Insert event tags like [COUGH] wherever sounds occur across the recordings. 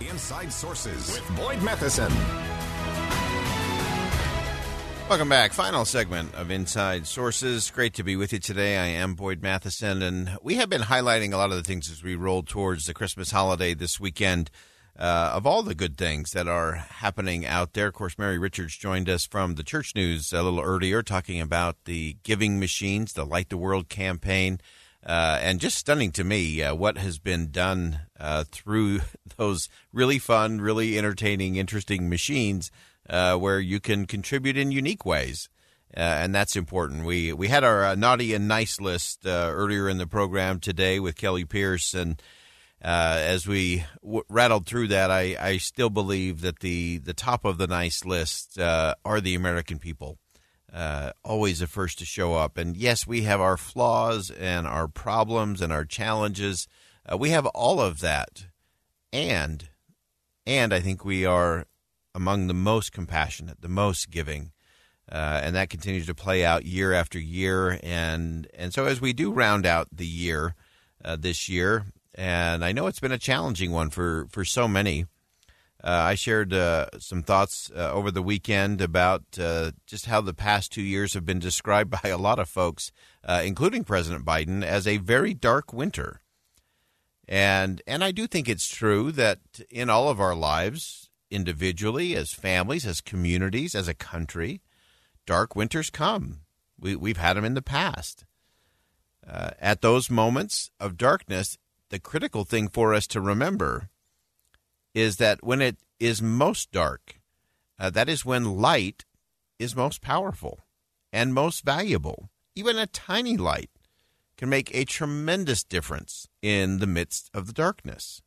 Inside Sources with Boyd Matheson. Welcome back. Final segment of Inside Sources. Great to be with you today. I am Boyd Matheson, and we have been highlighting a lot of the things as we roll towards the Christmas holiday this weekend. Uh, of all the good things that are happening out there, of course, Mary Richards joined us from the Church News a little earlier, talking about the giving machines, the Light the World campaign, uh, and just stunning to me uh, what has been done uh, through [LAUGHS] those really fun, really entertaining, interesting machines uh, where you can contribute in unique ways. Uh, and that's important. We we had our uh, naughty and nice list earlier in the program today with Kelly Pierce, and as we w- rattled through that, I, I still believe that the the top of the nice list are the American people. Always the first to show up, and yes, we have our flaws and our problems and our challenges. we have all of that, and and I think we are among the most compassionate, the most giving. Uh, and that continues to play out year after year. And, and so as we do round out the year uh, this year, and I know it's been a challenging one for, for so many. Uh, I shared uh, some thoughts uh, over the weekend about uh, just how the past two years have been described [LAUGHS] by a lot of folks, including President Biden, as a very dark winter. And and I do think it's true that in all of our lives, individually, as families, as communities, as a country, dark winters come. We, we've had them in the past. Uh, at those moments of darkness, the critical thing for us to remember is that when it is most dark, uh, that is when light is most powerful and most valuable. Even a tiny light can make a tremendous difference in the midst of the darkness.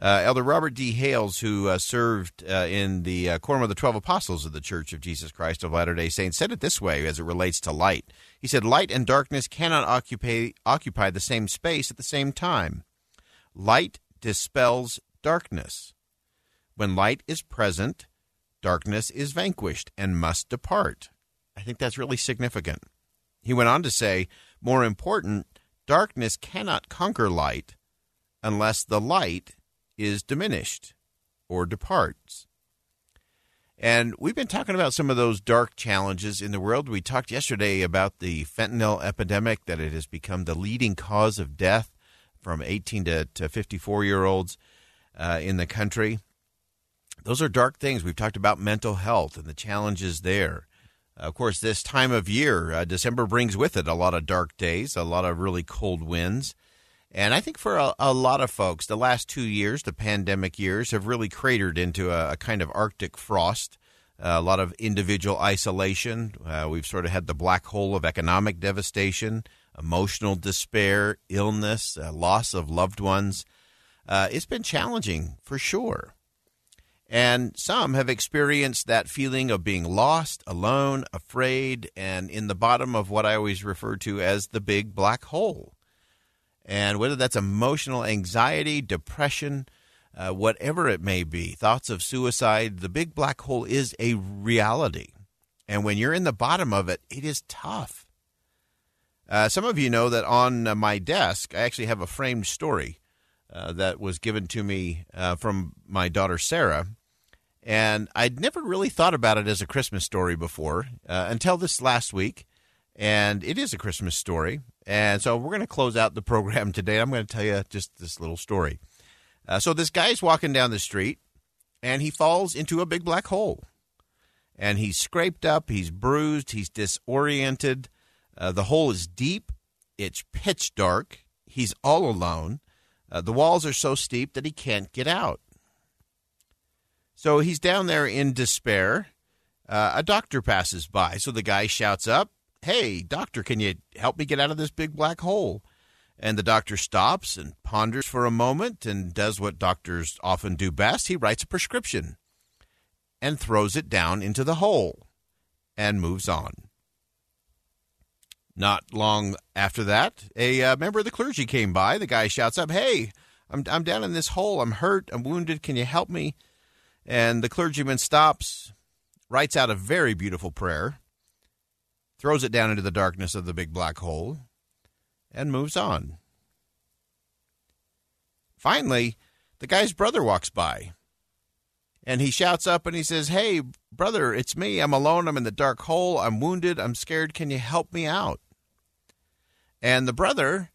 Uh, Elder Robert D. Hales, who uh, served uh, in the uh, Quorum of the Twelve Apostles of the Church of Jesus Christ of Latter day Saints, said it this way as it relates to light. He said, Light and darkness cannot occupy, occupy the same space at the same time. Light dispels darkness. When light is present, darkness is vanquished and must depart. I think that's really significant. He went on to say, More important, darkness cannot conquer light unless the light is diminished or departs. And we've been talking about some of those dark challenges in the world. We talked yesterday about the fentanyl epidemic, that it has become the leading cause of death from 18 to, to 54 year olds uh, in the country. Those are dark things. We've talked about mental health and the challenges there. Of course, this time of year, uh, December brings with it a lot of dark days, a lot of really cold winds. And I think for a, a, lot of folks, the last two years, the pandemic years, have really cratered into a, a kind of Arctic frost. Uh, a lot of individual isolation. Uh, we've sort of had the black hole of economic devastation, emotional despair, illness, uh, loss of loved ones. Uh, it's been challenging for sure. And some have experienced that feeling of being lost, alone, afraid, and in the bottom of what I always refer to as the big black hole. And whether that's emotional anxiety, depression, uh, whatever it may be, thoughts of suicide, the big black hole is a reality. And when you're in the bottom of it, it is tough. Uh, some of you know that on uh, my desk, I actually have a framed story uh, that was given to me uh, from my daughter Sarah. And I'd never really thought about it as a Christmas story before uh, until this last week. And it is a Christmas story. And so we're going to close out the program [LAUGHS] today. I'm going to tell you just this little story. So this guy's walking down the street and he falls into a big black hole. And he's scraped up, he's bruised, he's disoriented. Uh, the hole is deep, it's pitch dark, he's all alone. Uh, the walls are so steep that he can't get out. So he's down there in despair. Uh, a doctor passes by. So the guy shouts up, Hey, doctor, can you help me get out of this big black hole? And the doctor stops and ponders for a moment and does what doctors often do best. He writes a prescription and throws it down into the hole and moves on. Not long after that, a uh, member of the clergy came by. The guy shouts up, Hey, I'm, I'm down in this hole. I'm hurt. I'm wounded. Can you help me? And the clergyman stops, writes out a very beautiful prayer, throws it down into the darkness of the big black hole, and moves on. Finally, the guy's brother walks by and he shouts up and he says, Hey, brother, it's me. I'm alone. I'm in the dark hole. I'm wounded. I'm scared. Can you help me out? And the brother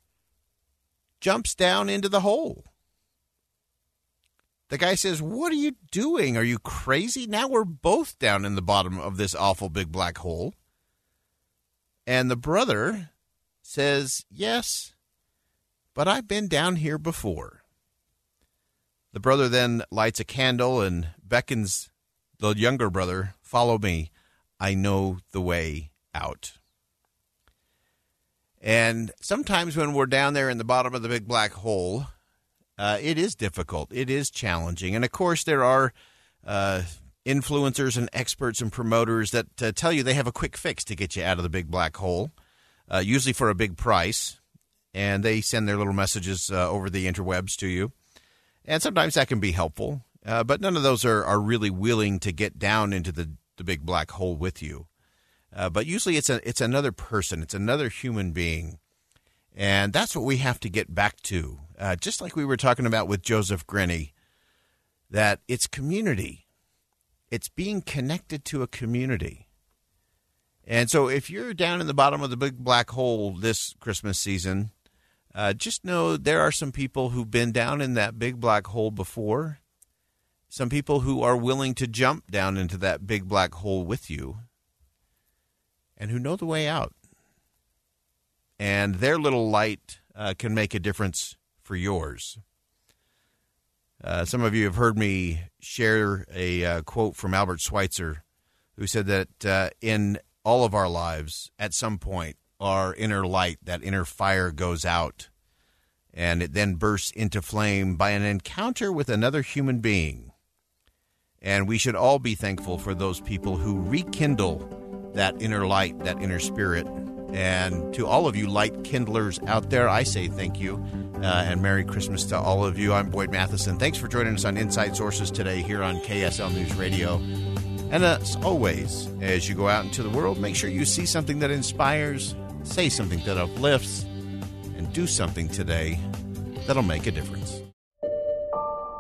jumps down into the hole. The guy says, What are you doing? Are you crazy? Now we're both down in the bottom of this awful big black hole. And the brother says, Yes, but I've been down here before. The brother then lights a candle and beckons the younger brother, Follow me. I know the way out. And sometimes when we're down there in the bottom of the big black hole, uh, it is difficult. It is challenging. And of course, there are uh, influencers and experts and promoters that uh, tell you they have a quick fix to get you out of the big black hole, uh, usually for a big price. And they send their little messages uh, over the interwebs to you. And sometimes that can be helpful. Uh, but none of those are, are really willing to get down into the, the big black hole with you. Uh, but usually it's a it's another person, it's another human being, and that's what we have to get back to. Uh, just like we were talking about with Joseph Grenny, that it's community, it's being connected to a community. And so, if you're down in the bottom of the big black hole this Christmas season, uh, just know there are some people who've been down in that big black hole before. Some people who are willing to jump down into that big black hole with you and who know the way out. And their little light uh, can make a difference for yours. Uh, some of you have heard me share a uh, quote from Albert Schweitzer, who said that uh, in all of our lives, at some point, our inner light, that inner fire goes out, and it then bursts into flame by an encounter with another human being. And we should all be thankful for those people who rekindle that inner light, that inner spirit. And to all of you light kindlers out there, I say thank you uh, and Merry Christmas to all of you. I'm Boyd Matheson. Thanks for joining us on Inside Sources today here on KSL News Radio. And as always, as you go out into the world, make sure you see something that inspires, say something that uplifts, and do something today that'll make a difference.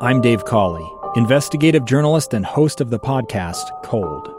I'm Dave Cawley, investigative journalist and host of the podcast Cold.